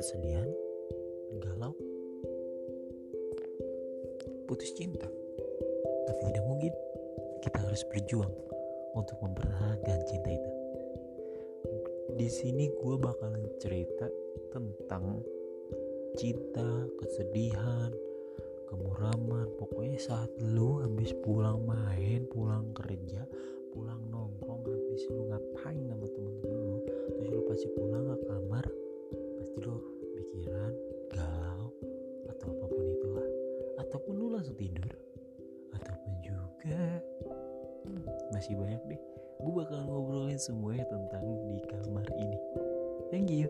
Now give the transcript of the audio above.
kesedihan, galau, putus cinta. Tapi tidak mungkin kita harus berjuang untuk mempertahankan cinta itu. Di sini gue bakalan cerita tentang cinta, kesedihan, kemuraman. Pokoknya saat lu habis pulang main, pulang kerja, pulang nongkrong, habis lu ngapain sama temen-temen lu, terus lu pasti pulang juga hmm, masih banyak deh. Gue bakal ngobrolin semuanya tentang di kamar ini. Thank you.